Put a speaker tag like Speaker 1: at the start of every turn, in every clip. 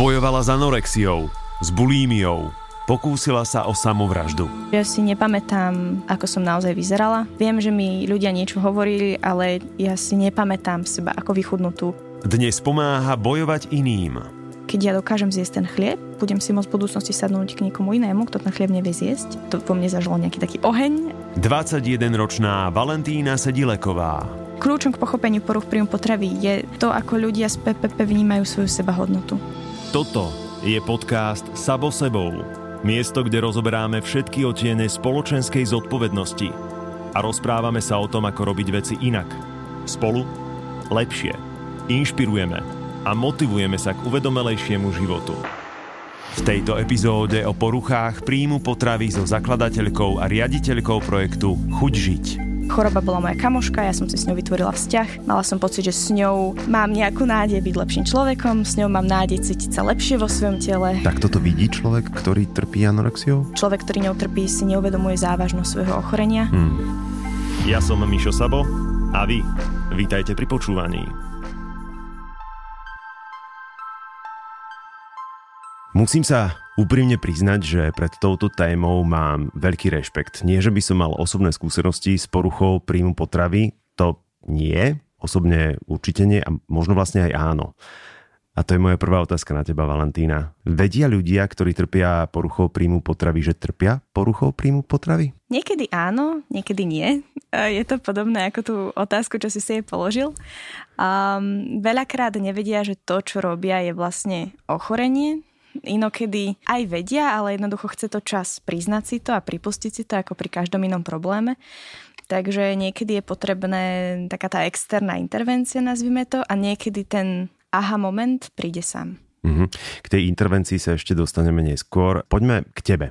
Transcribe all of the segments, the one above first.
Speaker 1: Bojovala s anorexiou, s bulímiou, pokúsila sa o samovraždu.
Speaker 2: Ja si nepamätám, ako som naozaj vyzerala. Viem, že mi ľudia niečo hovorili, ale ja si nepamätám seba ako vychudnutú.
Speaker 1: Dnes pomáha bojovať iným.
Speaker 2: Keď ja dokážem zjesť ten chlieb, budem si môcť v budúcnosti sadnúť k niekomu inému, kto ten chlieb nevie zjesť. To vo mne zažilo nejaký taký oheň.
Speaker 1: 21-ročná Valentína Sedileková
Speaker 2: Kľúčom k pochopeniu poruch príjmu potravy je to, ako ľudia z PPP vnímajú svoju sebahodnotu.
Speaker 1: Toto je podcast Sabo sebou. Miesto, kde rozoberáme všetky otiene spoločenskej zodpovednosti a rozprávame sa o tom, ako robiť veci inak. Spolu lepšie. Inšpirujeme a motivujeme sa k uvedomelejšiemu životu. V tejto epizóde o poruchách príjmu potravy so zakladateľkou a riaditeľkou projektu Chuť žiť.
Speaker 2: Choroba bola moja kamoška, ja som si s ňou vytvorila vzťah. Mala som pocit, že s ňou mám nejakú nádej byť lepším človekom, s ňou mám nádej cítiť sa lepšie vo svojom tele.
Speaker 3: Tak toto vidí človek, ktorý trpí anorexiou?
Speaker 2: Človek, ktorý ňou trpí, si neuvedomuje závažnosť svojho ochorenia.
Speaker 1: Hmm. Ja som Mišo Sabo a vy vítajte pri počúvaní. Musím sa úprimne priznať, že pred touto témou mám veľký rešpekt. Nie, že by som mal osobné skúsenosti s poruchou príjmu potravy, to nie, osobne určite nie a možno vlastne aj áno. A to je moja prvá otázka na teba, Valentína. Vedia ľudia, ktorí trpia poruchou príjmu potravy, že trpia poruchou príjmu potravy?
Speaker 2: Niekedy áno, niekedy nie. Je to podobné ako tú otázku, čo si si jej položil. Um, veľakrát nevedia, že to, čo robia, je vlastne ochorenie, inokedy aj vedia, ale jednoducho chce to čas priznať si to a pripustiť si to ako pri každom inom probléme. Takže niekedy je potrebné taká tá externá intervencia, nazvime to, a niekedy ten aha moment príde sám.
Speaker 3: Mm-hmm. K tej intervencii sa ešte dostaneme neskôr. Poďme k tebe,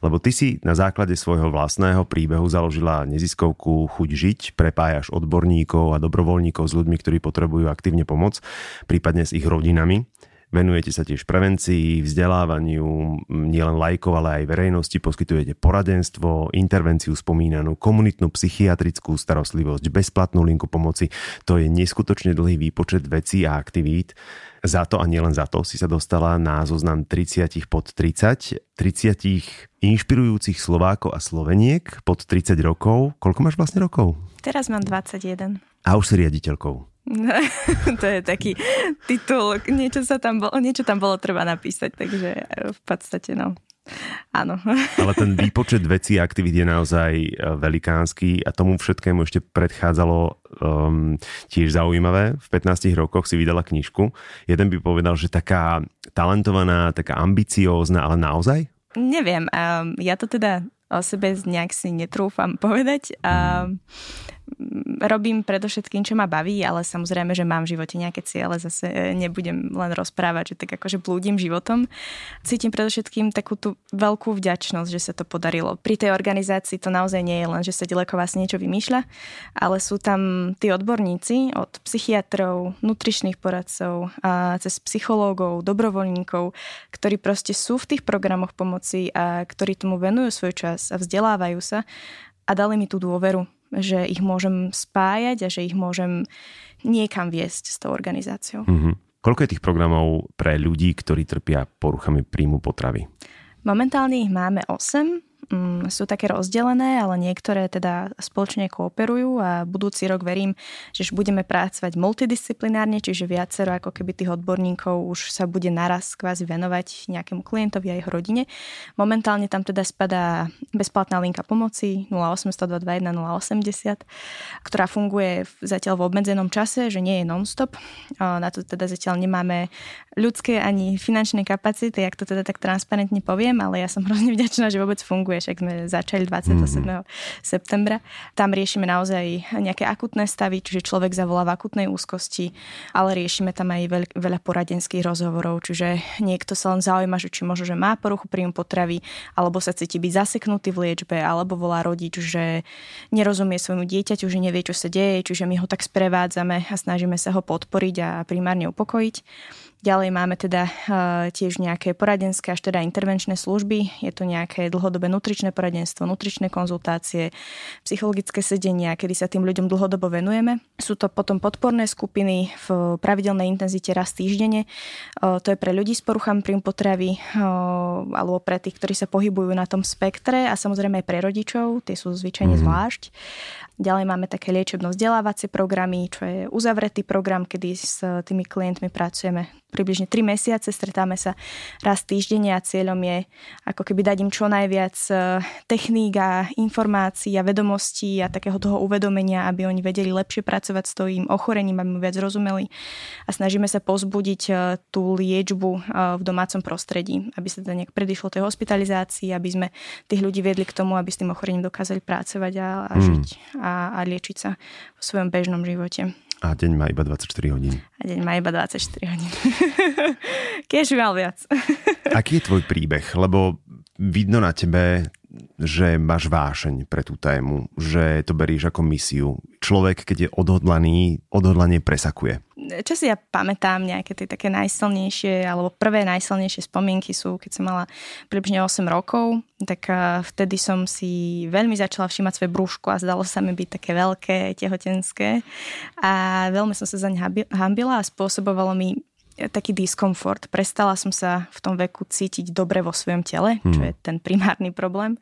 Speaker 3: lebo ty si na základe svojho vlastného príbehu založila neziskovku Chuť žiť, prepájaš odborníkov a dobrovoľníkov s ľuďmi, ktorí potrebujú aktívne pomoc, prípadne s ich rodinami. Venujete sa tiež prevencii, vzdelávaniu, nielen lajkov, ale aj verejnosti, poskytujete poradenstvo, intervenciu spomínanú, komunitnú psychiatrickú starostlivosť, bezplatnú linku pomoci. To je neskutočne dlhý výpočet vecí a aktivít. Za to a nielen za to si sa dostala na zoznam 30 pod 30, 30 inšpirujúcich Slovákov a Sloveniek pod 30 rokov. Koľko máš vlastne rokov?
Speaker 2: Teraz mám 21.
Speaker 3: A už si riaditeľkou.
Speaker 2: to je taký titul, niečo, sa tam bolo, niečo tam bolo treba napísať, takže v podstate no. Áno.
Speaker 3: Ale ten výpočet vecí a aktivít je naozaj e, velikánsky a tomu všetkému ešte predchádzalo um, tiež zaujímavé. V 15 rokoch si vydala knižku. Jeden by povedal, že taká talentovaná, taká ambiciózna, ale naozaj?
Speaker 2: Neviem. Um, ja to teda o sebe nejak si netrúfam povedať. Um, robím predovšetkým, čo ma baví, ale samozrejme, že mám v živote nejaké ciele, zase e, nebudem len rozprávať, že tak akože blúdim životom. Cítim predovšetkým takú tú veľkú vďačnosť, že sa to podarilo. Pri tej organizácii to naozaj nie je len, že sa Dileková si niečo vymýšľa, ale sú tam tí odborníci od psychiatrov, nutričných poradcov, a cez psychológov, dobrovoľníkov, ktorí proste sú v tých programoch pomoci a ktorí tomu venujú svoj čas a vzdelávajú sa a dali mi tú dôveru, že ich môžem spájať a že ich môžem niekam viesť s tou organizáciou.
Speaker 3: Mm-hmm. Koľko je tých programov pre ľudí, ktorí trpia poruchami príjmu potravy?
Speaker 2: Momentálne ich máme 8 mm, sú také rozdelené, ale niektoré teda spoločne kooperujú a budúci rok verím, že budeme pracovať multidisciplinárne, čiže viacero ako keby tých odborníkov už sa bude naraz kvázi venovať nejakému klientovi a jeho rodine. Momentálne tam teda spadá bezplatná linka pomoci 0800 080, ktorá funguje zatiaľ v obmedzenom čase, že nie je non-stop. Na to teda zatiaľ nemáme ľudské ani finančné kapacity, jak to teda tak transparentne poviem, ale ja som hrozne vďačná, že vôbec funguje funguje, však sme začali 27. Mm-hmm. septembra. Tam riešime naozaj nejaké akutné stavy, čiže človek zavolá v akutnej úzkosti, ale riešime tam aj veľ, veľa poradenských rozhovorov, čiže niekto sa len zaujíma, že či možno, že má poruchu príjmu potravy, alebo sa cíti byť zaseknutý v liečbe, alebo volá rodič, že nerozumie svojmu dieťaťu, že nevie, čo sa deje, čiže my ho tak sprevádzame a snažíme sa ho podporiť a primárne upokojiť. Ďalej máme teda uh, tiež nejaké poradenské až teda intervenčné služby. Je to nejaké dlhodobé nutričné poradenstvo, nutričné konzultácie, psychologické sedenia, kedy sa tým ľuďom dlhodobo venujeme. Sú to potom podporné skupiny v pravidelnej intenzite raz týždenne. To je pre ľudí s poruchami príjmu potravy alebo pre tých, ktorí sa pohybujú na tom spektre a samozrejme aj pre rodičov, tie sú zvyčajne mm-hmm. zvlášť. Ďalej máme také liečebno-vzdelávacie programy, čo je uzavretý program, kedy s tými klientmi pracujeme približne 3 mesiace, stretáme sa raz týždenne a cieľom je ako keby dať im čo najviac e, techník a informácií a vedomostí a takého toho uvedomenia, aby oni vedeli lepšie pracovať s tým ochorením, aby mu viac rozumeli a snažíme sa pozbudiť e, tú liečbu e, v domácom prostredí, aby sa teda nejak predišlo tej hospitalizácii, aby sme tých ľudí viedli k tomu, aby s tým ochorením dokázali pracovať a, a hmm. žiť a, a liečiť sa v svojom bežnom živote.
Speaker 3: A deň má iba 24 hodín.
Speaker 2: A deň má iba 24 hodín. Keď mal viac.
Speaker 3: Aký je tvoj príbeh? Lebo vidno na tebe, že máš vášeň pre tú tému, že to beríš ako misiu. Človek, keď je odhodlaný, odhodlanie presakuje.
Speaker 2: Čo si ja pamätám, nejaké tie také najsilnejšie, alebo prvé najsilnejšie spomienky sú, keď som mala približne 8 rokov, tak vtedy som si veľmi začala všímať svoje brúško a zdalo sa mi byť také veľké, tehotenské. A veľmi som sa zaň hambila a spôsobovalo mi taký diskomfort. Prestala som sa v tom veku cítiť dobre vo svojom tele, čo hmm. je ten primárny problém.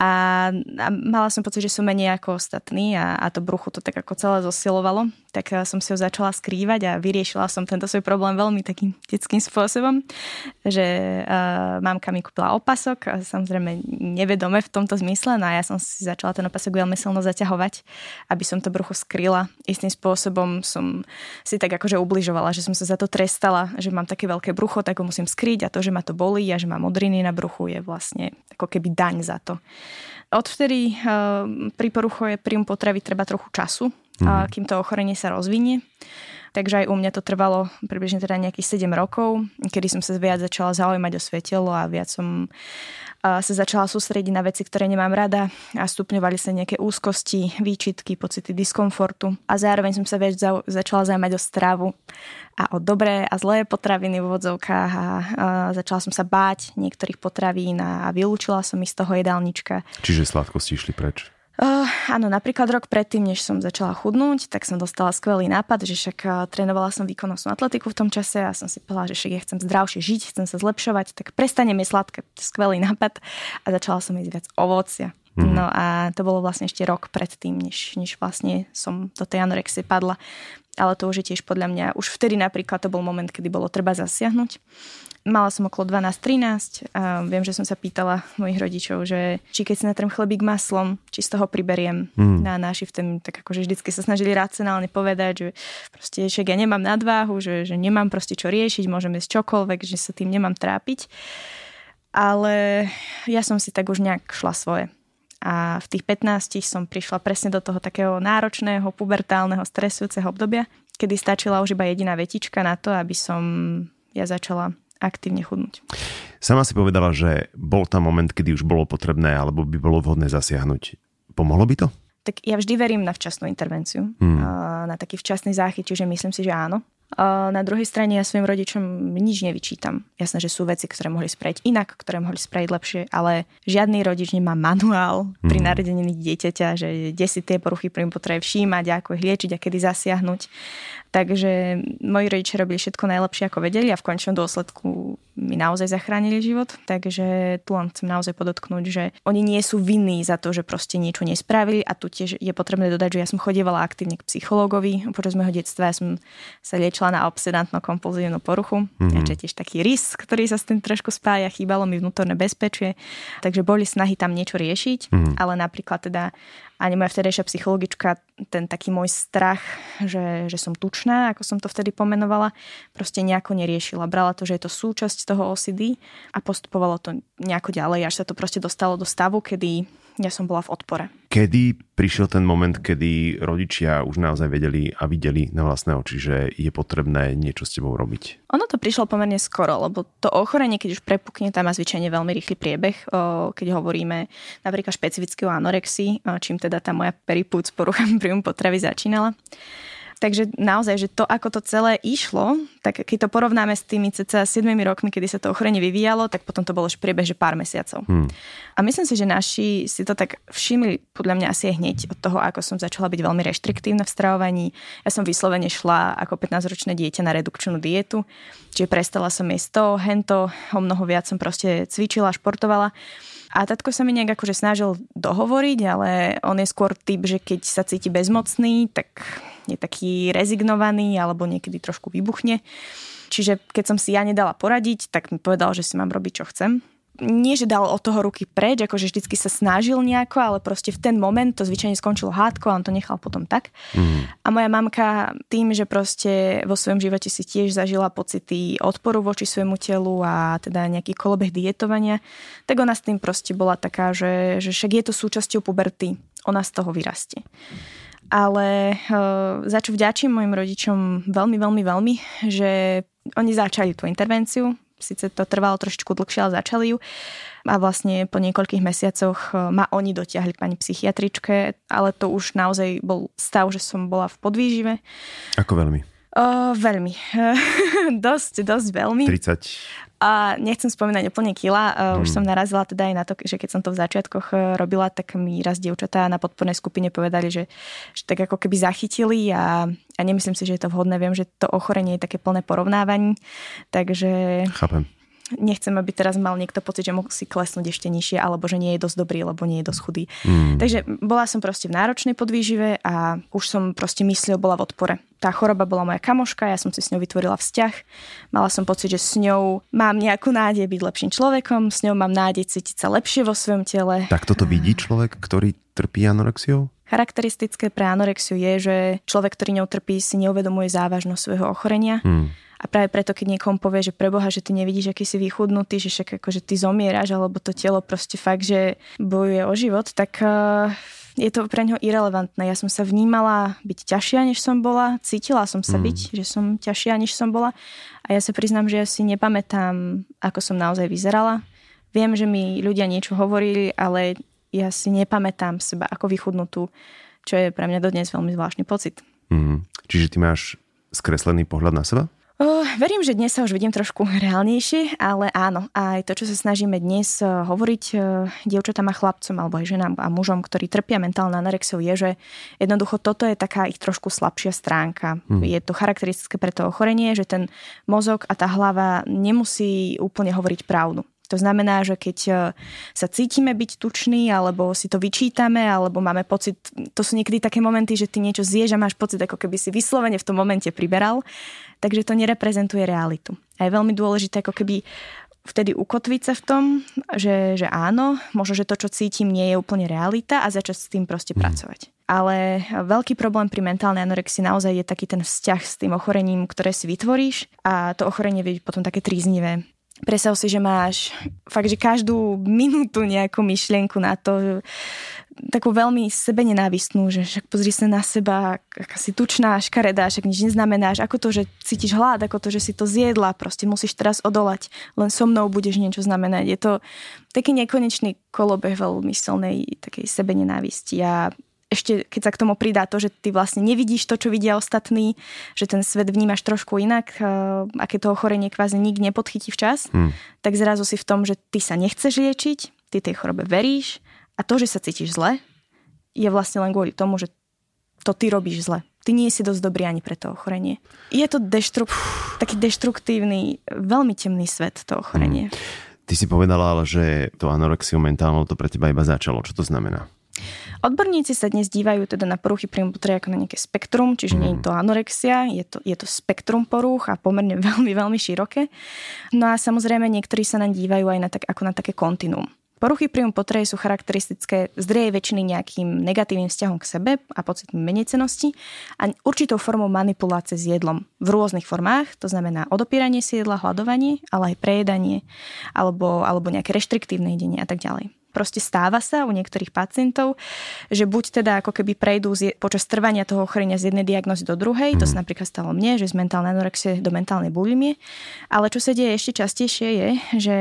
Speaker 2: A, a mala som pocit, že som menej ako ostatní a, a to brucho to tak ako celé zosilovalo tak eh, som si ho začala skrývať a vyriešila som tento svoj problém veľmi takým detským spôsobom, že uh, mamka mi kúpila opasok, a samozrejme nevedome v tomto zmysle, no a ja som si začala ten opasok veľmi silno zaťahovať, aby som to brucho skryla. Istým spôsobom som si tak akože ubližovala, že som sa za to trestala, že mám také veľké brucho, tak ho musím skryť a to, že ma to bolí a že mám modriny na bruchu je vlastne ako keby daň za to. Odvtedy uh, pri poruche príjmu potravy treba trochu času, mm. kým to ochorenie sa rozvinie. Takže aj u mňa to trvalo približne teda nejakých 7 rokov, kedy som sa viac začala zaujímať o svoje telo a viac som sa začala sústrediť na veci, ktoré nemám rada a stupňovali sa nejaké úzkosti, výčitky, pocity diskomfortu a zároveň som sa viac začala zaujímať o stravu a o dobré a zlé potraviny v vodzovkách a, a začala som sa báť niektorých potravín a, a vylúčila som ich z toho jedálnička.
Speaker 3: Čiže sladkosti išli preč?
Speaker 2: Uh, áno, napríklad rok predtým, než som začala chudnúť, tak som dostala skvelý nápad, že však uh, trénovala som výkonnostnú atletiku v tom čase a som si povedala, že však ja chcem zdravšie žiť, chcem sa zlepšovať, tak prestane mi sladké, skvelý nápad a začala som jesť viac ovocia. Mm-hmm. No a to bolo vlastne ešte rok predtým, než, než vlastne som do tej anorexie padla. Ale to už je tiež podľa mňa, už vtedy napríklad to bol moment, kedy bolo treba zasiahnuť. Mala som okolo 12-13 a viem, že som sa pýtala mojich rodičov, že či keď si natrem chlebík maslom, či z toho priberiem mm. na náši vtedy, tak akože vždycky sa snažili racionálne povedať, že proste však ja nemám nadváhu, že, že nemám proste čo riešiť, môžem jesť čokoľvek, že sa tým nemám trápiť. Ale ja som si tak už nejak šla svoje. A v tých 15 som prišla presne do toho takého náročného, pubertálneho, stresujúceho obdobia, kedy stačila už iba jediná vetička na to, aby som ja začala aktívne chudnúť.
Speaker 3: Sama si povedala, že bol tam moment, kedy už bolo potrebné alebo by bolo vhodné zasiahnuť. Pomohlo by to?
Speaker 2: Tak ja vždy verím na včasnú intervenciu, hmm. na taký včasný záchyt, čiže myslím si, že áno. Na druhej strane ja svojim rodičom nič nevyčítam. Jasné, že sú veci, ktoré mohli spraviť inak, ktoré mohli spraviť lepšie, ale žiadny rodič nemá manuál pri mm. narodení dieťaťa, že kde si tie poruchy príjmu potrebuje všímať, ako ich liečiť a kedy zasiahnuť. Takže moji rodičia robili všetko najlepšie, ako vedeli a v končnom dôsledku mi naozaj zachránili život. Takže tu len chcem naozaj podotknúť, že oni nie sú vinní za to, že proste niečo nespravili a tu tiež je potrebné dodať, že ja som chodievala aktívne k psychológovi. Počas môjho detstva ja som sa liečila na obsedantno-kompulzívnu poruchu, mm-hmm. čo je tiež taký rys, ktorý sa s tým trošku spája, chýbalo mi vnútorné bezpečie, takže boli snahy tam niečo riešiť, mm-hmm. ale napríklad teda ani moja vtedejšia psychologička, ten taký môj strach, že, že som tučná, ako som to vtedy pomenovala, proste nejako neriešila. Brala to, že je to súčasť toho OCD a postupovalo to nejako ďalej, až sa to proste dostalo do stavu, kedy ja som bola v odpore.
Speaker 3: Kedy prišiel ten moment, kedy rodičia už naozaj vedeli a videli na vlastné oči, že je potrebné niečo s tebou robiť?
Speaker 2: Ono to prišlo pomerne skoro, lebo to ochorenie, keď už prepukne, tam má zvyčajne veľmi rýchly priebeh. Keď hovoríme napríklad špecificky o anorexii, čím teda tá moja peripúc porucha príjmu potravy začínala. Takže naozaj, že to, ako to celé išlo, tak keď to porovnáme s tými cca 7 rokmi, kedy sa to ochorenie vyvíjalo, tak potom to bolo už priebeh, že pár mesiacov. Hmm. A myslím si, že naši si to tak všimli, podľa mňa asi hneď od toho, ako som začala byť veľmi reštriktívna v stravovaní. Ja som vyslovene šla ako 15-ročné dieťa na redukčnú dietu, čiže prestala som jesť to, hento, o mnoho viac som proste cvičila, športovala. A tatko sa mi nejak akože snažil dohovoriť, ale on je skôr typ, že keď sa cíti bezmocný, tak je taký rezignovaný alebo niekedy trošku vybuchne. Čiže keď som si ja nedala poradiť, tak mi povedal, že si mám robiť, čo chcem nie, že dal od toho ruky preč, akože vždycky sa snažil nejako, ale proste v ten moment to zvyčajne skončilo hádko a on to nechal potom tak. Mm. A moja mamka tým, že proste vo svojom živote si tiež zažila pocity odporu voči svojmu telu a teda nejaký kolobeh dietovania, tak ona s tým proste bola taká, že, že však je to súčasťou puberty, ona z toho vyrastie. Ale uh, za čo vďačím mojim rodičom veľmi, veľmi, veľmi, že oni začali tú intervenciu, Sice to trvalo trošičku dlhšie, ale začali ju. A vlastne po niekoľkých mesiacoch e, ma oni dotiahli k pani psychiatričke, ale to už naozaj bol stav, že som bola v podvýžive.
Speaker 3: Ako veľmi?
Speaker 2: Uh, veľmi. dosť, dosť veľmi.
Speaker 3: 30.
Speaker 2: A nechcem spomínať úplne kila, už mm. som narazila teda aj na to, že keď som to v začiatkoch uh, robila, tak mi raz dievčatá na podpornej skupine povedali, že, že tak ako keby zachytili a, a nemyslím si, že je to vhodné. Viem, že to ochorenie je také plné porovnávaní, takže...
Speaker 3: Chápem
Speaker 2: nechcem, aby teraz mal niekto pocit, že musí klesnúť ešte nižšie, alebo že nie je dosť dobrý, lebo nie je dosť chudý. Mm. Takže bola som proste v náročnej podvýžive a už som proste myslel, bola v odpore. Tá choroba bola moja kamoška, ja som si s ňou vytvorila vzťah. Mala som pocit, že s ňou mám nejakú nádej byť lepším človekom, s ňou mám nádej cítiť sa lepšie vo svojom tele.
Speaker 3: Tak toto vidí človek, ktorý trpí anorexiou?
Speaker 2: Charakteristické pre anorexiu je, že človek, ktorý ňou trpí, si neuvedomuje závažnosť svojho ochorenia. Hmm a práve preto, keď niekomu povie, že preboha, že ty nevidíš, aký si vychudnutý, že však akože ty zomieraš, alebo to telo proste fakt, že bojuje o život, tak uh, je to pre ňo irrelevantné. Ja som sa vnímala byť ťažšia, než som bola, cítila som sa mm. byť, že som ťažšia, než som bola. A ja sa priznám, že ja si nepamätám, ako som naozaj vyzerala. Viem, že mi ľudia niečo hovorili, ale ja si nepamätám seba ako vychudnutú, čo je pre mňa dodnes veľmi zvláštny pocit.
Speaker 3: Mm. Čiže ty máš skreslený pohľad na seba?
Speaker 2: Uh, verím, že dnes sa už vidím trošku reálnejšie, ale áno, aj to, čo sa snažíme dnes uh, hovoriť uh, dievčatám a chlapcom, alebo aj ženám a mužom, ktorí trpia mentálne anorexiou, je, že jednoducho toto je taká ich trošku slabšia stránka. Hmm. Je to charakteristické pre to ochorenie, že ten mozog a tá hlava nemusí úplne hovoriť pravdu. To znamená, že keď e, sa cítime byť tučný, alebo si to vyčítame, alebo máme pocit, to sú niekedy také momenty, že ty niečo zješ a máš pocit, ako keby si vyslovene v tom momente priberal, takže to nereprezentuje realitu. A je veľmi dôležité ako keby vtedy ukotviť sa v tom, že, že áno, možno, že to, čo cítim, nie je úplne realita a začať s tým proste mm. pracovať. Ale veľký problém pri mentálnej anorexii naozaj je taký ten vzťah s tým ochorením, ktoré si vytvoríš a to ochorenie byť potom také tríznivé predstav si, že máš fakt, že každú minútu nejakú myšlienku na to, takú veľmi sebe nenávistnú, že však pozri sa na seba, aká si tučná, škaredá, však nič neznamenáš, ako to, že cítiš hlad, ako to, že si to zjedla, proste musíš teraz odolať, len so mnou budeš niečo znamenať. Je to taký nekonečný kolobeh veľmi silnej takej sebe nenávisti. Ja ešte keď sa k tomu pridá to, že ty vlastne nevidíš to, čo vidia ostatní, že ten svet vnímaš trošku inak, eh, aké to ochorenie kvázi nik nepodchytí včas, hmm. tak zrazu si v tom, že ty sa nechceš liečiť, ty tej chorobe veríš a to, že sa cítiš zle, je vlastne len kvôli tomu, že to ty robíš zle. Ty nie si dosť dobrý ani pre to ochorenie. Je to deštru- taký deštruktívny, veľmi temný svet, to ochorenie. Hmm.
Speaker 3: Ty si povedala ale, že to anorexiu mentálnou to pre teba iba začalo. Čo to znamená?
Speaker 2: Odborníci sa dnes dívajú teda na poruchy príjmu potravy ako na nejaké spektrum, čiže nie je mhm. to anorexia, je to, je to spektrum poruch a pomerne veľmi, veľmi široké. No a samozrejme niektorí sa nám dívajú aj na tak, ako na také kontinuum. Poruchy príjmu potravy sú charakteristické z drejej väčšiny nejakým negatívnym vzťahom k sebe a pocitom menecenosti a určitou formou manipulácie s jedlom v rôznych formách, to znamená odopíranie si jedla, hľadovanie, ale aj prejedanie alebo, alebo nejaké reštriktívne jedenie a tak ďalej. Proste stáva sa u niektorých pacientov, že buď teda ako keby prejdú z, počas trvania toho ochorenia z jednej diagnozy do druhej, to sa mhm. napríklad stalo mne, že z mentálnej anorexie do mentálnej bulimie, ale čo sa deje ešte častejšie je, že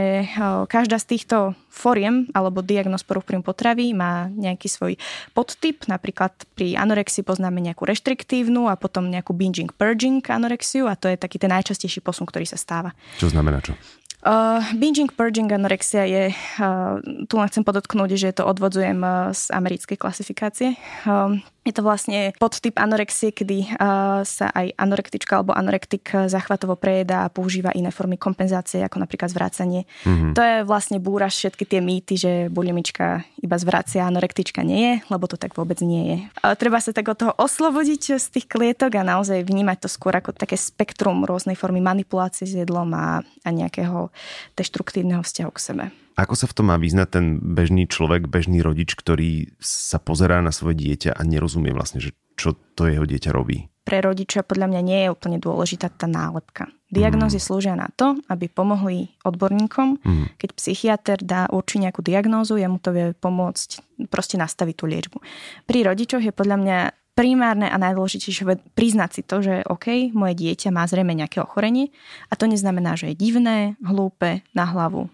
Speaker 2: každá z týchto foriem alebo diagnóz poruch príjmu potravy má nejaký svoj podtyp, napríklad pri anorexii poznáme nejakú reštriktívnu a potom nejakú binging purging anorexiu a to je taký ten najčastejší posun, ktorý sa stáva.
Speaker 3: Čo znamená čo?
Speaker 2: Uh, binging, purging, anorexia je, uh, tu len chcem podotknúť, že to odvodzujem uh, z americkej klasifikácie. Um, je to vlastne podtyp anorexie, kedy uh, sa aj anorektička alebo anorektik zachvatovo prejedá a používa iné formy kompenzácie, ako napríklad zvracanie. Mm-hmm. To je vlastne búra všetky tie mýty, že bulimička iba zvracia, anorektička nie je, lebo to tak vôbec nie je. Uh, treba sa tak od toho oslobodiť z tých klietok a naozaj vnímať to skôr ako také spektrum rôznej formy manipulácie s jedlom a, a nejakého deštruktívneho vzťahu k sebe.
Speaker 3: Ako sa v tom má vyznať ten bežný človek, bežný rodič, ktorý sa pozerá na svoje dieťa a nerozumie vlastne, že čo to jeho dieťa robí?
Speaker 2: Pre rodiča podľa mňa nie je úplne dôležitá tá nálepka. Diagnózy mm. slúžia na to, aby pomohli odborníkom. Mm. Keď psychiatr dá určiť nejakú diagnózu, jemu to vie pomôcť proste nastaviť tú liečbu. Pri rodičoch je podľa mňa primárne a najdôležitejšie priznať si to, že OK, moje dieťa má zrejme nejaké ochorenie a to neznamená, že je divné, hlúpe, na hlavu,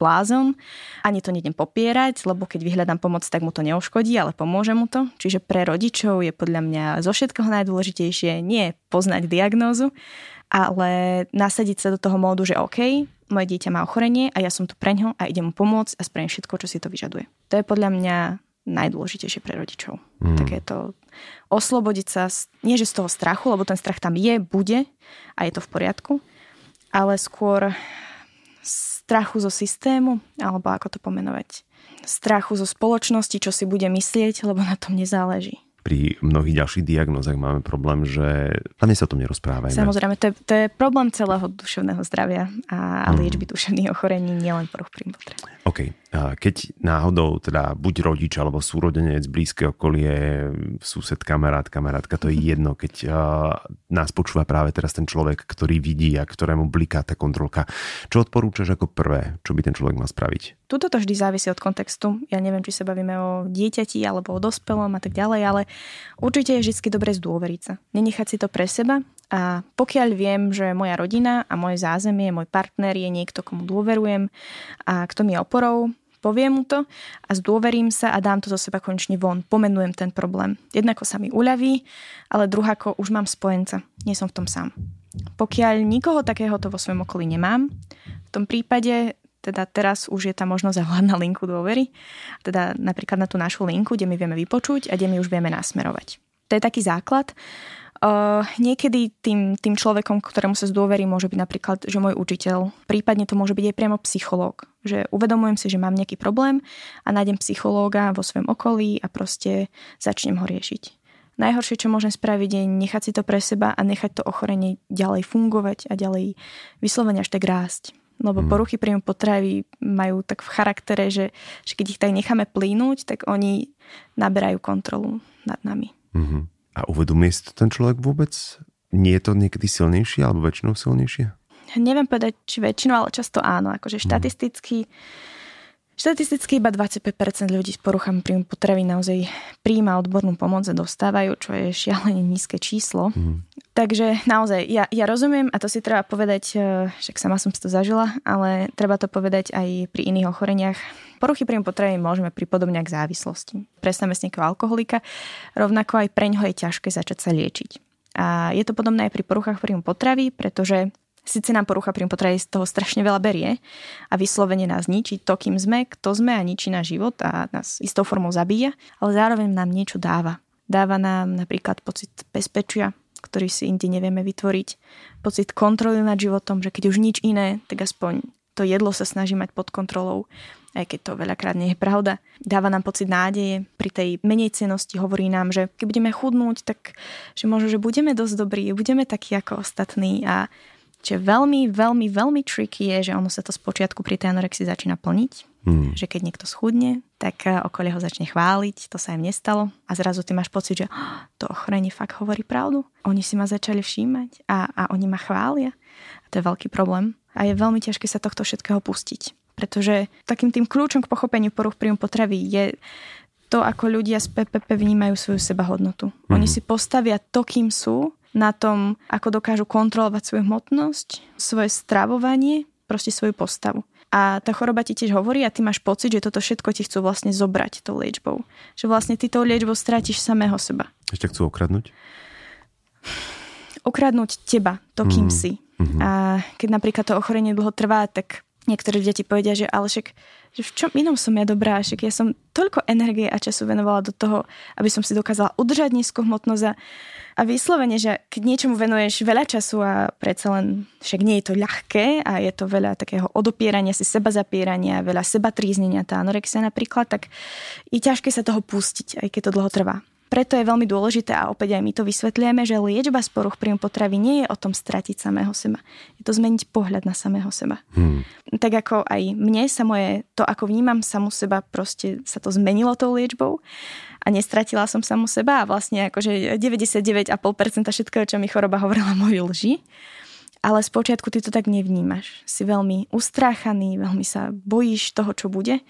Speaker 2: blázon. Ani to nejdem popierať, lebo keď vyhľadám pomoc, tak mu to neuškodí, ale pomôže mu to. Čiže pre rodičov je podľa mňa zo všetkého najdôležitejšie nie poznať diagnózu, ale nasadiť sa do toho módu, že OK, moje dieťa má ochorenie a ja som tu pre ňo a idem mu pomôcť a spravím všetko, čo si to vyžaduje. To je podľa mňa najdôležitejšie pre rodičov. Mm. Takéto oslobodiť sa, nie že z toho strachu, lebo ten strach tam je, bude a je to v poriadku, ale skôr strachu zo systému, alebo ako to pomenovať, strachu zo spoločnosti, čo si bude myslieť, lebo na tom nezáleží
Speaker 3: pri mnohých ďalších diagnózach máme problém, že hlavne sa o tom nerozprávajme.
Speaker 2: Samozrejme, to je, to je problém celého duševného zdravia a mm. liečby duševných ochorení, nielen poruch príjmu
Speaker 3: OK. Keď náhodou teda buď rodič alebo súrodenec, blízke okolie, sused, kamarát, kamarátka, to je mhm. jedno, keď nás počúva práve teraz ten človek, ktorý vidí a ktorému bliká tá kontrolka. Čo odporúčaš ako prvé, čo by ten človek mal spraviť?
Speaker 2: Tuto to vždy závisí od kontextu. Ja neviem, či sa bavíme o dieťati alebo o dospelom a tak ďalej, ale určite je vždy dobre zdôveriť sa. Nenechať si to pre seba a pokiaľ viem, že moja rodina a moje zázemie, môj partner je niekto, komu dôverujem a kto mi je oporou, poviem mu to a zdôverím sa a dám to zo seba konečne von. Pomenujem ten problém. Jednako sa mi uľaví, ale druhako už mám spojenca. Nie som v tom sám. Pokiaľ nikoho takéhoto vo svojom okolí nemám, v tom prípade teda teraz už je tá možnosť zavolať na linku dôvery, teda napríklad na tú našu linku, kde my vieme vypočuť a kde my už vieme nasmerovať. To je taký základ. Uh, niekedy tým, tým človekom, ktorému sa zdôverí, môže byť napríklad, že môj učiteľ, prípadne to môže byť aj priamo psychológ. Že uvedomujem si, že mám nejaký problém a nájdem psychológa vo svojom okolí a proste začnem ho riešiť. Najhoršie, čo môžem spraviť, je nechať si to pre seba a nechať to ochorenie ďalej fungovať a ďalej vyslovene až tak rásť. Lebo mm. poruchy príjmu potravy majú tak v charaktere, že, že keď ich tak necháme plínuť, tak oni naberajú kontrolu nad nami. Mm-hmm.
Speaker 3: A uvedomuje si to ten človek vôbec? Nie je to niekedy silnejšie alebo väčšinou silnejšie?
Speaker 2: Neviem povedať, či väčšinou, ale často áno. Akože mhm. štatisticky, štatisticky iba 25% ľudí s poruchami príjmu potravy naozaj príjma odbornú pomoc a dostávajú, čo je šialene nízke číslo. Mm. Takže naozaj, ja, ja rozumiem a to si treba povedať, e, však sama som si to zažila, ale treba to povedať aj pri iných ochoreniach Poruchy príjmu potravy môžeme pripodobňať k závislosti. Si nejakého alkoholika, rovnako aj pre ňoho je ťažké začať sa liečiť. A je to podobné aj pri poruchách príjmu potravy, pretože Sice nám porucha príjmu potravy z toho strašne veľa berie a vyslovene nás ničí to, kým sme, kto sme a ničí náš život a nás istou formou zabíja, ale zároveň nám niečo dáva. Dáva nám napríklad pocit bezpečia, ktorý si inde nevieme vytvoriť, pocit kontroly nad životom, že keď už nič iné, tak aspoň to jedlo sa snaží mať pod kontrolou aj keď to veľakrát nie je pravda. Dáva nám pocit nádeje pri tej menej cenosti, hovorí nám, že keď budeme chudnúť, tak že možno, že budeme dosť dobrí, budeme takí ako ostatní a čo veľmi, veľmi, veľmi tricky je, že ono sa to spočiatku pri tej anorexii začína plniť. Hmm. Že keď niekto schudne, tak eh, okolie ho začne chváliť, to sa im nestalo a zrazu ty máš pocit, že oh, to ochorenie fakt hovorí pravdu. Oni si ma začali všímať a, a oni ma chvália. A to je veľký problém. A je veľmi ťažké sa tohto všetkého pustiť pretože takým tým kľúčom k pochopeniu poruch príjmu potravy je to, ako ľudia z PPP vnímajú svoju sebahodnotu. Mm-hmm. Oni si postavia to, kým sú, na tom, ako dokážu kontrolovať svoju hmotnosť, svoje stravovanie, proste svoju postavu. A tá choroba ti tiež hovorí a ty máš pocit, že toto všetko ti chcú vlastne zobrať tou liečbou. Že vlastne ty tou liečbou strátiš samého seba.
Speaker 3: Ešte chcú okradnúť?
Speaker 2: Okradnúť teba, to kým mm. si. Mm-hmm. A keď napríklad to ochorenie dlho trvá, tak niektoré deti povedia, že ale však že v čom inom som ja dobrá, však ja som toľko energie a času venovala do toho, aby som si dokázala udržať nízku hmotnosť a, a vyslovene, že keď niečomu venuješ veľa času a predsa len však nie je to ľahké a je to veľa takého odopierania si, seba zapierania, veľa seba tríznenia, tá anorexia napríklad, tak je ťažké sa toho pustiť, aj keď to dlho trvá. Preto je veľmi dôležité a opäť aj my to vysvetľujeme, že liečba z poruch príjmu potravy nie je o tom stratiť samého seba. Je to zmeniť pohľad na samého seba. Hmm. Tak ako aj mne sa moje, to ako vnímam samu seba, proste sa to zmenilo tou liečbou a nestratila som samu seba a vlastne akože 99,5% všetkého, čo mi choroba hovorila, moji lži ale spočiatku ty to tak nevnímaš. Si veľmi ustráchaný, veľmi sa bojíš toho, čo bude.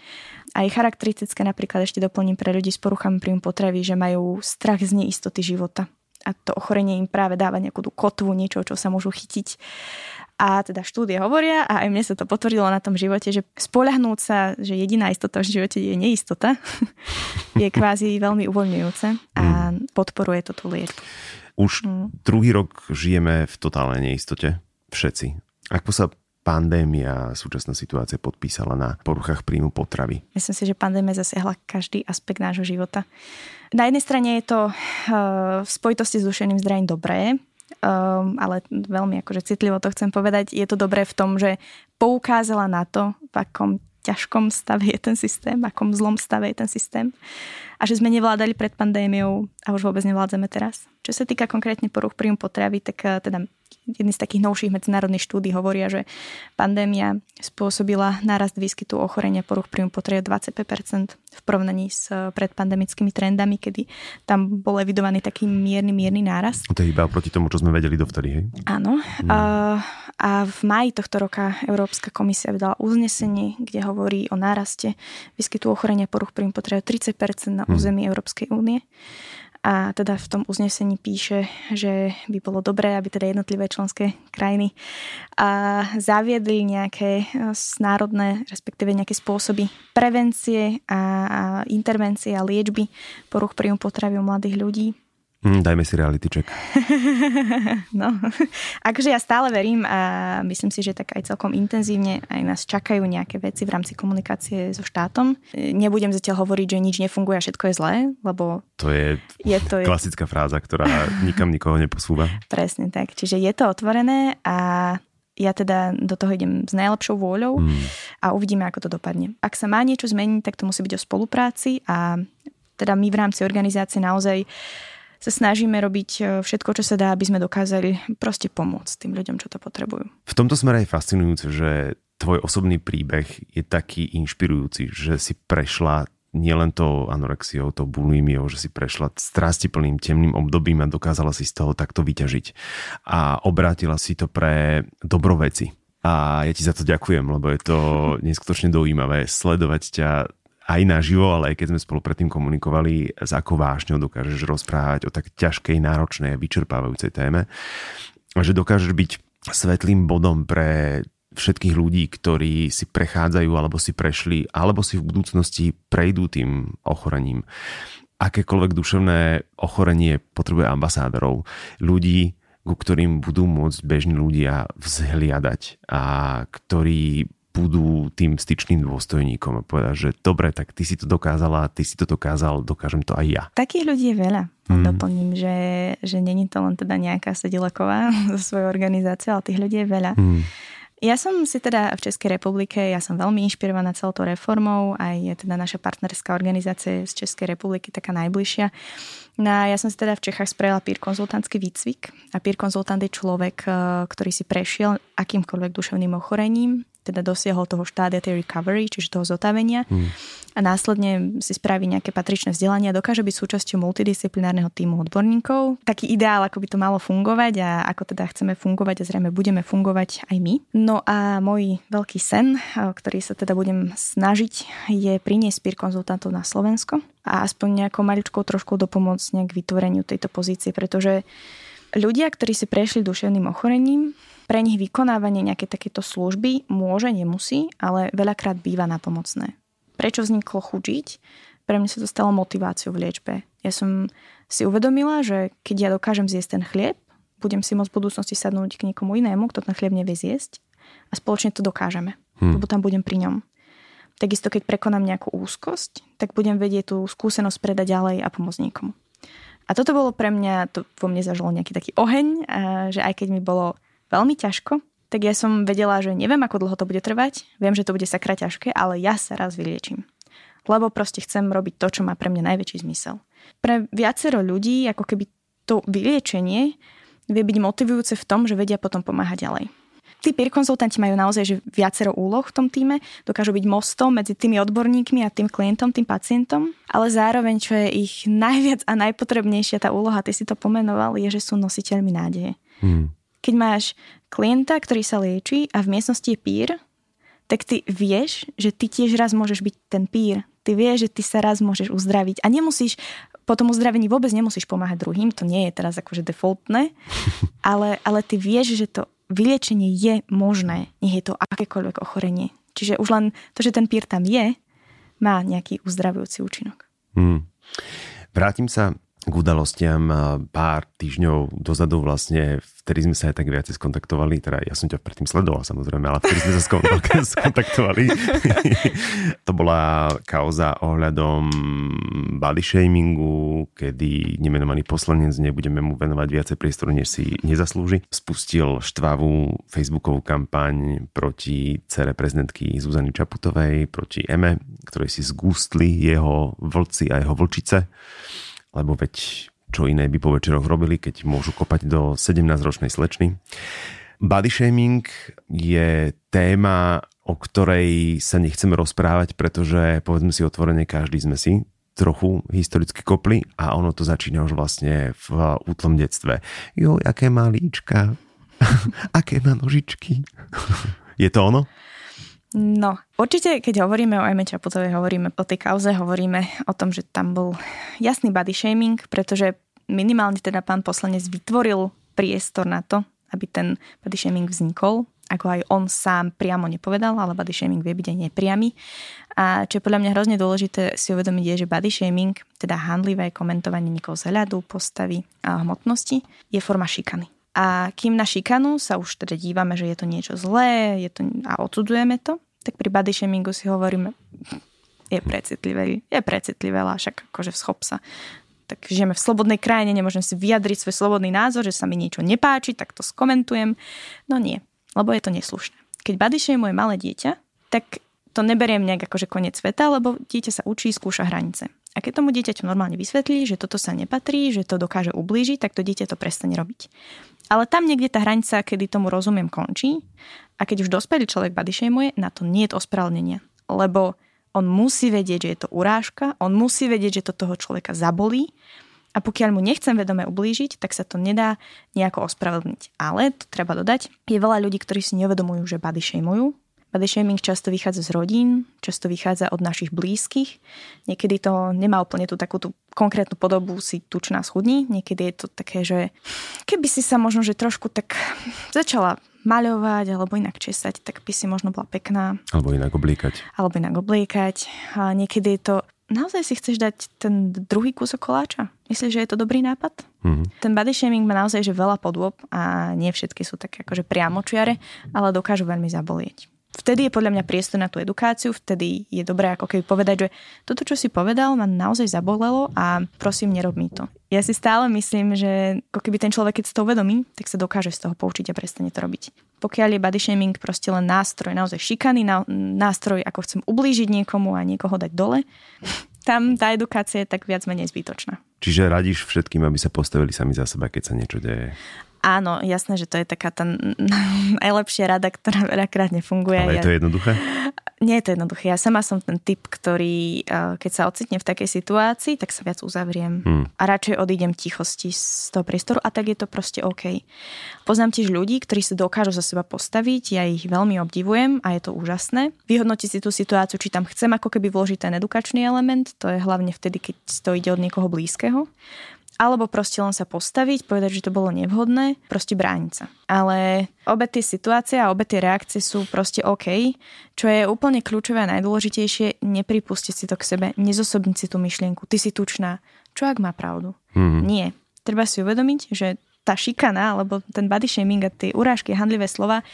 Speaker 2: A je charakteristické napríklad ešte doplním pre ľudí s poruchami príjmu potravy, že majú strach z neistoty života. A to ochorenie im práve dáva nejakú tú kotvu, niečo, čo sa môžu chytiť. A teda štúdie hovoria, a aj mne sa to potvrdilo na tom živote, že spoľahnúť sa, že jediná istota v živote je neistota, je kvázi veľmi uvoľňujúce a mm. podporuje to tú liečbu.
Speaker 3: Už mm. druhý rok žijeme v totálnej neistote. Všetci. Ako sa pandémia, súčasná situácia podpísala na poruchách príjmu potravy?
Speaker 2: Myslím si, že pandémia zasiahla každý aspekt nášho života. Na jednej strane je to uh, v spojitosti s dušeným zdravím dobré, um, ale veľmi akože citlivo to chcem povedať. Je to dobré v tom, že poukázala na to, v akom ťažkom stave je ten systém, akom zlom stave je ten systém a že sme nevládali pred pandémiou a už vôbec nevládzame teraz. Čo sa týka konkrétne poruch príjmu potravy, tak eh, teda jedný z takých novších medzinárodných štúdí hovoria, že pandémia spôsobila nárast výskytu ochorenia poruch príjmu potravy 25% v porovnaní s eh, predpandemickými trendami, kedy tam bol evidovaný taký mierny, mierny nárast.
Speaker 3: To je iba proti tomu, čo sme vedeli dovtedy, hej?
Speaker 2: Áno. Hmm. A, v maji tohto roka Európska komisia vydala uznesenie, kde hovorí o náraste výskytu ochorenia poruch príjmu potravy 30% na hmm. území Európskej únie. A teda v tom uznesení píše, že by bolo dobré, aby teda jednotlivé členské krajiny a zaviedli nejaké e, národné, respektíve nejaké spôsoby prevencie a intervencie a liečby poruch príjmu potravy u mladých ľudí
Speaker 3: Mm, dajme si reality check.
Speaker 2: no, akože ja stále verím a myslím si, že tak aj celkom intenzívne aj nás čakajú nejaké veci v rámci komunikácie so štátom. Nebudem zatiaľ hovoriť, že nič nefunguje a všetko je zlé, lebo...
Speaker 3: To je, je to klasická je... fráza, ktorá nikam nikoho neposúva.
Speaker 2: Presne tak. Čiže je to otvorené a ja teda do toho idem s najlepšou vôľou hmm. a uvidíme, ako to dopadne. Ak sa má niečo zmeniť, tak to musí byť o spolupráci a teda my v rámci organizácie naozaj sa snažíme robiť e, všetko, čo sa dá, aby sme dokázali proste pomôcť tým ľuďom, čo to potrebujú.
Speaker 3: V tomto smere je fascinujúce, že tvoj osobný príbeh je taký inšpirujúci, že si prešla nielen to anorexiou, to bulimiou, že si prešla strastiplným temným obdobím a dokázala si z toho takto vyťažiť. A obrátila si to pre dobroveci. A ja ti za to ďakujem, lebo je to neskutočne dojímavé sledovať ťa aj naživo, ale aj keď sme spolu predtým komunikovali, s akou vášňou dokážeš rozprávať o tak ťažkej, náročnej a vyčerpávajúcej téme. Že dokážeš byť svetlým bodom pre všetkých ľudí, ktorí si prechádzajú alebo si prešli, alebo si v budúcnosti prejdú tým ochorením. Akékoľvek duševné ochorenie potrebuje ambasádorov, ľudí, ku ktorým budú môcť bežní ľudia vzhliadať a ktorí budú tým styčným dôstojníkom a povedať, že dobre, tak ty si to dokázala, ty si to dokázal, dokážem to aj ja.
Speaker 2: Takých ľudí je veľa. Mm. Doplním, že, že není to len teda nejaká sedileková zo svojej organizácie, ale tých ľudí je veľa. Mm. Ja som si teda v Českej republike, ja som veľmi inšpirovaná celou tou reformou, aj je teda naša partnerská organizácia z Českej republiky taká najbližšia. No ja som si teda v Čechách spravila peer konzultantský výcvik a peer konzultant je človek, eh, ktorý si prešiel akýmkoľvek duševným ochorením teda dosiahol toho štádia tej recovery, čiže toho zotavenia hmm. a následne si spraví nejaké patričné vzdelanie a dokáže byť súčasťou multidisciplinárneho týmu odborníkov. Taký ideál, ako by to malo fungovať a ako teda chceme fungovať a zrejme budeme fungovať aj my. No a môj veľký sen, ktorý sa teda budem snažiť, je priniesť peer konzultantov na Slovensko a aspoň nejakou maličkou trošku dopomôcť nejak vytvoreniu tejto pozície, pretože ľudia, ktorí si prešli duševným ochorením, pre nich vykonávanie nejaké takéto služby môže, nemusí, ale veľakrát býva napomocné. Prečo vzniklo chučiť? Pre mňa sa to stalo motiváciou v liečbe. Ja som si uvedomila, že keď ja dokážem zjesť ten chlieb, budem si môcť v budúcnosti sadnúť k niekomu inému, kto ten chlieb nevie zjesť a spoločne to dokážeme, hmm. lebo tam budem pri ňom. Takisto, keď prekonám nejakú úzkosť, tak budem vedieť tú skúsenosť predať ďalej a pomôcť niekomu. A toto bolo pre mňa, to vo mne zažilo nejaký taký oheň, že aj keď mi bolo veľmi ťažko, tak ja som vedela, že neviem, ako dlho to bude trvať, viem, že to bude sakra ťažké, ale ja sa raz vyliečím. Lebo proste chcem robiť to, čo má pre mňa najväčší zmysel. Pre viacero ľudí, ako keby to vyliečenie vie byť motivujúce v tom, že vedia potom pomáhať ďalej. Tí peer konzultanti majú naozaj že viacero úloh v tom týme, dokážu byť mostom medzi tými odborníkmi a tým klientom, tým pacientom, ale zároveň, čo je ich najviac a najpotrebnejšia tá úloha, ty si to pomenoval, je, že sú nositeľmi nádeje. Hmm. Keď máš klienta, ktorý sa lieči a v miestnosti je pír, tak ty vieš, že ty tiež raz môžeš byť ten pír. Ty vieš, že ty sa raz môžeš uzdraviť. A nemusíš, po tom uzdravení vôbec nemusíš pomáhať druhým, to nie je teraz akože defaultné, ale, ale ty vieš, že to vyliečenie je možné, nech je to akékoľvek ochorenie. Čiže už len to, že ten pír tam je, má nejaký uzdravujúci účinok. Hmm.
Speaker 3: Vrátim sa k udalostiam pár týždňov dozadu vlastne, vtedy sme sa aj tak viacej skontaktovali, teda ja som ťa predtým sledoval samozrejme, ale vtedy sme sa skontaktovali. to bola kauza ohľadom body shamingu, kedy nemenovaný poslanec, nebudeme mu venovať viacej priestoru, než si nezaslúži, spustil štvavú facebookovú kampaň proti cere prezidentky Zuzany Čaputovej, proti Eme, ktorej si zgústli jeho vlci a jeho vlčice lebo veď čo iné by po večeroch robili, keď môžu kopať do 17-ročnej slečny. Body shaming je téma, o ktorej sa nechceme rozprávať, pretože povedzme si otvorene, každý sme si trochu historicky kopli a ono to začína už vlastne v útlom detstve. Jo, aké má aké má nožičky. je to ono?
Speaker 2: No, určite, keď hovoríme o Eme Čaputovej, hovoríme o tej kauze, hovoríme o tom, že tam bol jasný body shaming, pretože minimálne teda pán poslanec vytvoril priestor na to, aby ten body shaming vznikol, ako aj on sám priamo nepovedal, ale body shaming vie byť aj nepriamy. A čo je podľa mňa hrozne dôležité si uvedomiť je, že body shaming, teda handlivé komentovanie niekoho z hľadu, postavy a hmotnosti, je forma šikany. A kým na šikanu sa už teda dívame, že je to niečo zlé je to, a odsudzujeme to, tak pri body shamingu si hovoríme, je precitlivé, je precitlivé, však akože schop sa. Tak žijeme v slobodnej krajine, nemôžem si vyjadriť svoj slobodný názor, že sa mi niečo nepáči, tak to skomentujem. No nie, lebo je to neslušné. Keď body shamuje malé dieťa, tak to neberiem nejak akože koniec sveta, lebo dieťa sa učí, skúša hranice. A keď tomu dieťaťu normálne vysvetlí, že toto sa nepatrí, že to dokáže ublížiť, tak to dieťa to prestane robiť. Ale tam niekde tá hranica, kedy tomu rozumiem, končí. A keď už dospelý človek body na to nie je ospravedlnenie. Lebo on musí vedieť, že je to urážka, on musí vedieť, že to toho človeka zabolí a pokiaľ mu nechcem vedome ublížiť, tak sa to nedá nejako ospravedlniť. Ale, to treba dodať, je veľa ľudí, ktorí si neuvedomujú, že body Body shaming často vychádza z rodín, často vychádza od našich blízkych. Niekedy to nemá úplne tú takú tú konkrétnu podobu si tučná schudní. Niekedy je to také, že keby si sa možno, že trošku tak začala maľovať alebo inak česať, tak by si možno bola pekná.
Speaker 3: Alebo inak oblíkať.
Speaker 2: Alebo inak oblíkať. A niekedy je to naozaj si chceš dať ten druhý kúsok koláča? Myslíš, že je to dobrý nápad? Mm-hmm. Ten body shaming má naozaj že veľa podôb a nie všetky sú také akože priamočiare, ale dokážu veľmi zabolieť vtedy je podľa mňa priestor na tú edukáciu, vtedy je dobré ako keby povedať, že toto, čo si povedal, ma naozaj zabolelo a prosím, nerob mi to. Ja si stále myslím, že ako keby ten človek, keď si to uvedomí, tak sa dokáže z toho poučiť a prestane to robiť. Pokiaľ je body shaming proste len nástroj, naozaj šikaný nástroj, ako chcem ublížiť niekomu a niekoho dať dole, tam tá edukácia je tak viac menej zbytočná.
Speaker 3: Čiže radíš všetkým, aby sa postavili sami za seba, keď sa niečo deje?
Speaker 2: Áno, jasné, že to je taká tá najlepšia rada, ktorá veľakrát nefunguje.
Speaker 3: Ale je to jednoduché?
Speaker 2: Nie je to jednoduché. Ja sama som ten typ, ktorý, eh, keď sa ocitne v takej situácii, tak sa viac uzavriem. Hmm. A radšej odídem tichosti z toho priestoru a tak je to proste OK. Poznám tiež ľudí, ktorí sa dokážu za seba postaviť, ja ich veľmi obdivujem a je to úžasné. Vyhodnotiť si tú situáciu, či tam chcem ako keby vložiť ten edukačný element, to je hlavne vtedy, keď to ide od niekoho blízkeho alebo proste len sa postaviť, povedať, že to bolo nevhodné, proste brániť sa. Ale obe tie situácie a obe tie reakcie sú proste OK. Čo je úplne kľúčové a najdôležitejšie, nepripustiť si to k sebe, nezosobniť si tú myšlienku. Ty si tučná. Čo ak má pravdu? Mm-hmm. Nie. Treba si uvedomiť, že tá šikana, alebo ten body shaming a tie urážky, handlivé slova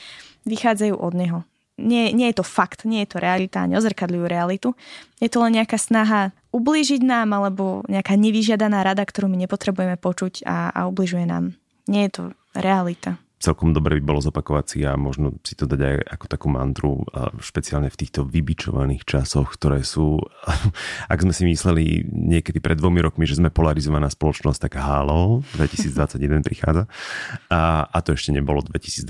Speaker 2: vychádzajú od neho nie, nie je to fakt, nie je to realita, neozrkadľujú realitu. Je to len nejaká snaha ublížiť nám alebo nejaká nevyžiadaná rada, ktorú my nepotrebujeme počuť a, a ubližuje nám. Nie je to realita
Speaker 3: celkom dobre by bolo zopakovať si a možno si to dať aj ako takú mantru, špeciálne v týchto vybičovaných časoch, ktoré sú, ak sme si mysleli niekedy pred dvomi rokmi, že sme polarizovaná spoločnosť, tak halo, 2021 prichádza a, a to ešte nebolo 2022.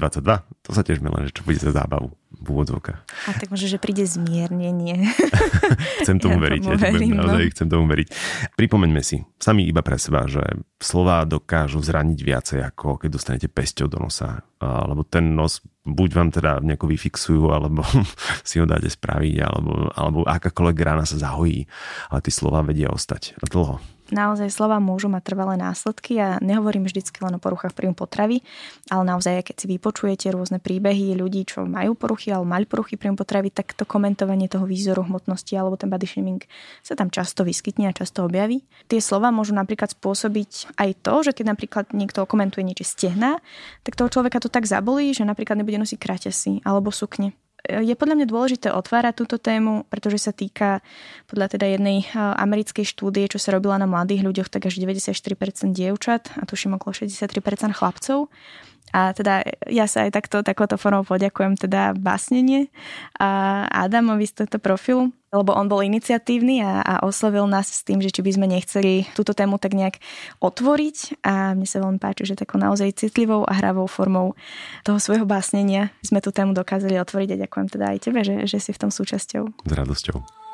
Speaker 3: To sa tiež len, že čo bude za zábavu v úvodzovkách.
Speaker 2: A tak možno, že príde zmiernenie.
Speaker 3: chcem tomu ja veriť, tomu ja verím, naozaj no. chcem tomu veriť. Pripomeňme si, sami iba pre seba, že slova dokážu zraniť viacej, ako keď dostanete pesťou do nosa. Alebo ten nos buď vám teda nejako vyfixujú, alebo si ho dáte spraviť, alebo, alebo akákoľvek rána sa zahojí. Ale tie slova vedia ostať dlho
Speaker 2: naozaj slova môžu mať trvalé následky a nehovorím vždycky len o poruchách príjmu potravy, ale naozaj, keď si vypočujete rôzne príbehy ľudí, čo majú poruchy alebo mali poruchy príjmu potravy, tak to komentovanie toho výzoru hmotnosti alebo ten body shaming sa tam často vyskytne a často objaví. Tie slova môžu napríklad spôsobiť aj to, že keď napríklad niekto komentuje niečo stehna, tak toho človeka to tak zabolí, že napríklad nebude nosiť kraťasy alebo sukne je podľa mňa dôležité otvárať túto tému, pretože sa týka podľa teda jednej americkej štúdie, čo sa robila na mladých ľuďoch, tak až 94% dievčat a tuším okolo 63% chlapcov. A teda ja sa aj takto, takouto formou poďakujem teda básnenie Adamovi z tohto profilu, lebo on bol iniciatívny a, a oslovil nás s tým, že či by sme nechceli túto tému tak nejak otvoriť a mne sa veľmi páči, že takou naozaj citlivou a hravou formou toho svojho básnenia sme tú tému dokázali otvoriť a ďakujem teda aj tebe, že, že si v tom súčasťou.
Speaker 3: S radosťou.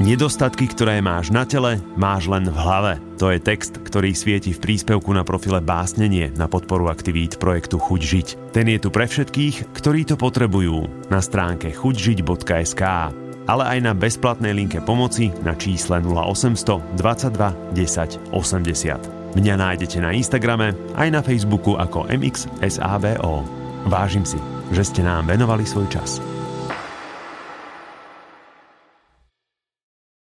Speaker 1: Nedostatky, ktoré máš na tele, máš len v hlave. To je text, ktorý svieti v príspevku na profile Básnenie na podporu aktivít projektu Chuť žiť. Ten je tu pre všetkých, ktorí to potrebujú na stránke chuťžiť.sk ale aj na bezplatnej linke pomoci na čísle 0800 22 10 80. Mňa nájdete na Instagrame aj na Facebooku ako MXSABO. Vážim si, že ste nám venovali svoj čas.